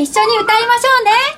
一緒に歌いましょうね